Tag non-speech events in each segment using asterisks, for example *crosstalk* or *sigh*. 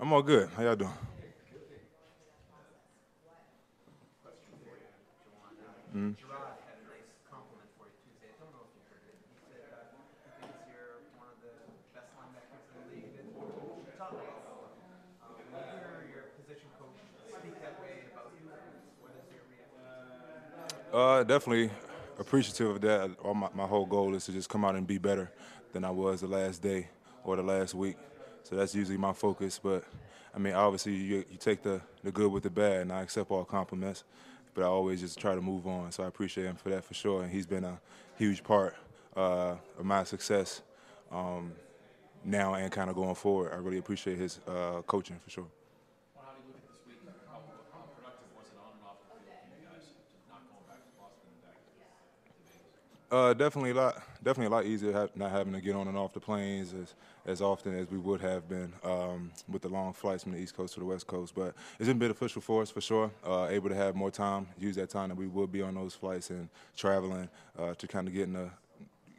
I'm all good. How y'all doing? Reaction? Uh, definitely appreciative of that. All my, my whole goal is to just come out and be better than I was the last day or the last week. So that's usually my focus. But I mean, obviously, you, you take the, the good with the bad, and I accept all compliments but I always just try to move on. So I appreciate him for that for sure. And he's been a huge part uh, of my success um, now and kind of going forward. I really appreciate his uh, coaching for sure. Uh, definitely a lot, definitely a lot easier not having to get on and off the planes as, as often as we would have been um, with the long flights from the East Coast to the West Coast. But it's been beneficial for us for sure. Uh, able to have more time, use that time that we would be on those flights and traveling uh, to kind of get in a,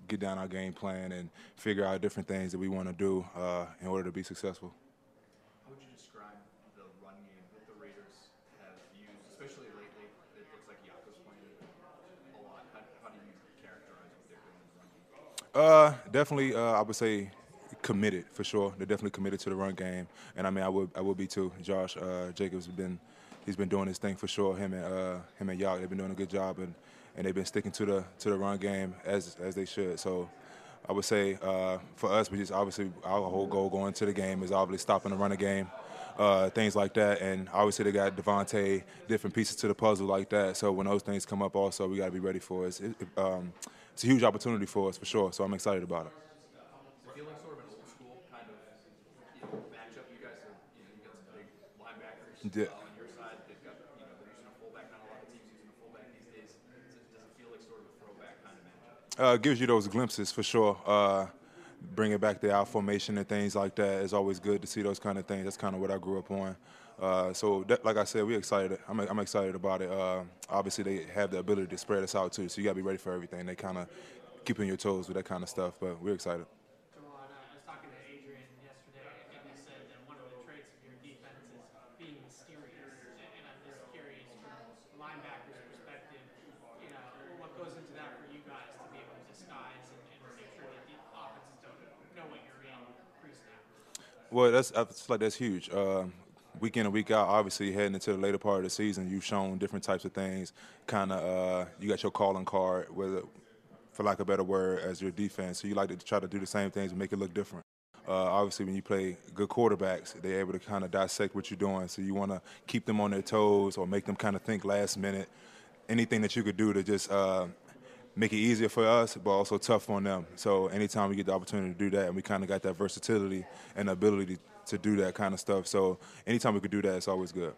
get down our game plan and figure out different things that we want to do uh, in order to be successful. Uh, definitely, uh, I would say committed for sure. They're definitely committed to the run game, and I mean, I would, I would be too. Josh uh, Jacobs has been, he's been doing his thing for sure. Him and uh, him and Yak, they've been doing a good job, and, and they've been sticking to the to the run game as as they should. So. I would say uh, for us, we just obviously our whole goal going to the game is obviously stopping the running game, uh, things like that. And obviously they got Davante, different pieces to the puzzle like that. So when those things come up, also we got to be ready for it. it um, it's a huge opportunity for us for sure. So I'm excited about it. Feeling sort of an old school kind of you know, matchup. You guys are, you know, you got some big linebackers yeah. on your side. They've got, you know, they're using a fullback. Not a lot of teams using a fullback these days. Does it, does it feel like sort of a throwback kind of matchup? Uh, gives you those glimpses for sure. Uh, bringing back the out formation and things like that is always good to see those kind of things. That's kind of what I grew up on. Uh, so, that, like I said, we're excited. I'm, I'm excited about it. Uh, obviously, they have the ability to spread us out too, so you got to be ready for everything. They kind of keep on your toes with that kind of stuff, but we're excited. Well, that's I feel like that's huge. Uh, week in and week out, obviously heading into the later part of the season, you've shown different types of things. Kind of, uh, you got your calling card, whether, for lack of a better word, as your defense. So you like to try to do the same things and make it look different. Uh, obviously, when you play good quarterbacks, they're able to kind of dissect what you're doing. So you want to keep them on their toes or make them kind of think last minute. Anything that you could do to just uh, make it easier for us, but also tough on them. So anytime we get the opportunity to do that, and we kind of got that versatility and ability to, do that kind of stuff. So anytime we could do that, it's always good.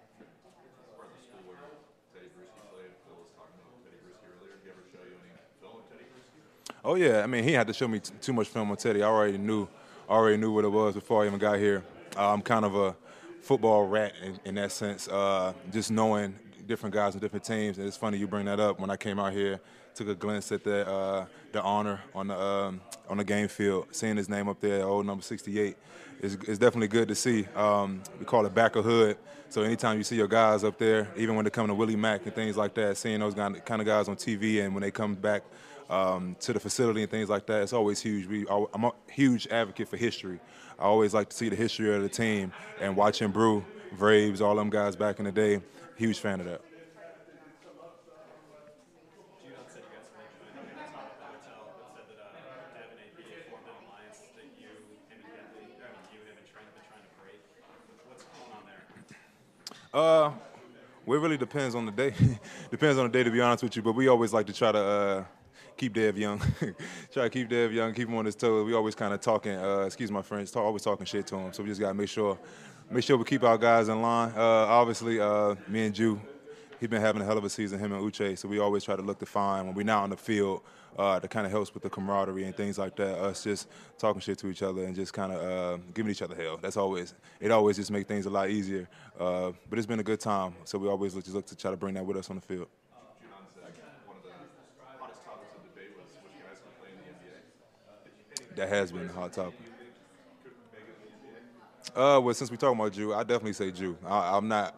Oh yeah, I mean he had to show me too much film on Tedy. I already knew, already knew what it was before I even got here. Uh, I'm kind of a football rat in, in that sense. Uh, just knowing different guys and different teams. And it's funny you bring that up. When I came out here, took a glance at the uh, the honor on the um, on the game field, seeing his name up there, old number 68, is, is definitely good to see. Um, we call it back of hood. So anytime you see your guys up there, even when they come to Willie Mack and things like that, seeing those kind of guys on TV and when they come back um, to the facility and things like that, it's always huge. We, I'm a huge advocate for history. I always like to see the history of the team and watching Brew, Braves, all them guys back in the day. Huge fan of that. Uh, well, it really depends on the day. *laughs* depends on the day, to be honest with you. But we always like to try to uh, keep Dev young. *laughs* try to keep Dev young, keep him on his toes. We always kind of talking. Uh, excuse my friends, talk, always talking shit to him. So we just gotta make sure, make sure we keep our guys in line. Uh, obviously, uh, me and Jew, he's been having a hell of a season. Him and Uche. So we always try to look to find when we're not on the field uh, that kind of helps with the camaraderie and things like that. Us just talking shit to each other and just kind of uh, giving each other hell. That's always it. Always just make things a lot easier. Uh, but it's been a good time, so we always look, just look to try to bring that with us on the field. That has been a hot topic. Uh, well, since we're talking about Jew, I definitely say Jew. I, I'm not.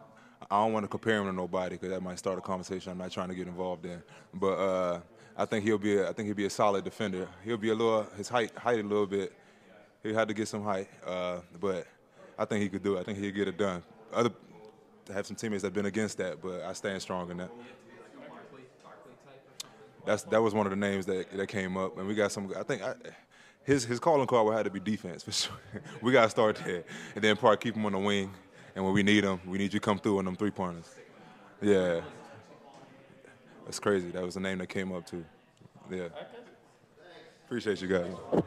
I don't want to compare him to nobody because that might start a conversation I'm not trying to get involved in. But uh, I think he'll be. A, I think he'll be a solid defender. He'll be a little his height height a little bit. He had to get some height, uh, but I think he could do it. I think he'll get it done. Other have some teammates that've been against that, but I stand strong in that. That's that was one of the names that that came up, and we got some. I think I, his his calling card would have to be defense for sure. *laughs* we got to start there, and then probably keep him on the wing. And when we need him, we need you to come through on them three pointers. Yeah, that's crazy. That was the name that came up too. Yeah. Appreciate you guys. Yeah.